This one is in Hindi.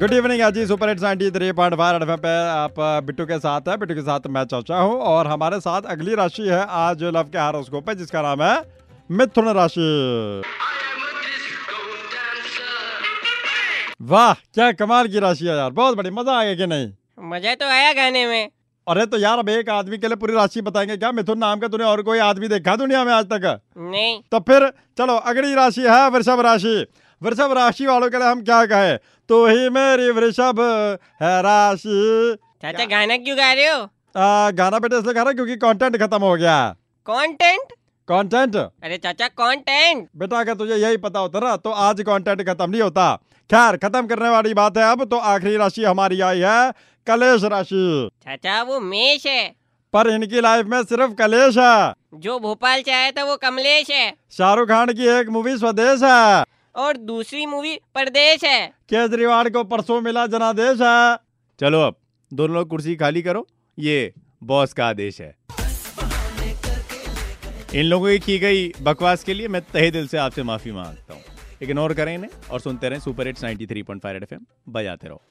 गुड इवनिंग आज super hit ninety three point five F पे आप बिट्टू के साथ है। बिट्टू के साथ मैं चौचा हूँ और हमारे साथ अगली राशि है आज लव के हारोस्कोप पे जिसका नाम है मिथुन राशि। वाह क्या कमाल की राशि है यार। बहुत बड़ी मज़ा आया कि नहीं? मज़ा तो आया गाने में। अरे तो यार अब एक आदमी के लिए पूरी राशि बताएँगे क्या? मिथुन नाम का तूने और कोई आदमी देखा दुनिया में आज तक? नहीं। तो फिर चलो अगली राशि है वृषभ राशि। वृषभ राशि वालों के लिए हम क्या कहें? तो ही मेरी वृषभ है राशि। चाचा गाना क्यों गा रहे हो? आ, गाना बेटे इसलिए गा रहा क्योंकि कंटेंट खत्म हो गया। कंटेंट कंटेंट अरे चाचा कंटेंट बेटा अगर तुझे यही पता होता ना तो आज कंटेंट खत्म नहीं होता। खैर खत्म करने वाली बात है अब तो आखिरी राशि हमारी आई है कलेश राशि। चाचा वो मेष है। पर इनकी लाइफ में सिर्फ़ कलेश है। जो भोपाल से आया था वो कमलेश है। शाहरुख खान की एक मूवी स्वदेश है। और दूसरी मूवी परदेश है। केजरीवाल को परसों मिला जनादेश है। चलो अब, दोनों लोग कुर्सी खाली करो। ये बॉस का आदेश है। इन लोगों की की गई बकवास के लिए मैं तहे दिल से आपसे माफ़ी माँगता हूँ। इग्नोर करें इन्हें और सुनते रहें सुपर हिट्स 93.5 एफएम बजाते रहो।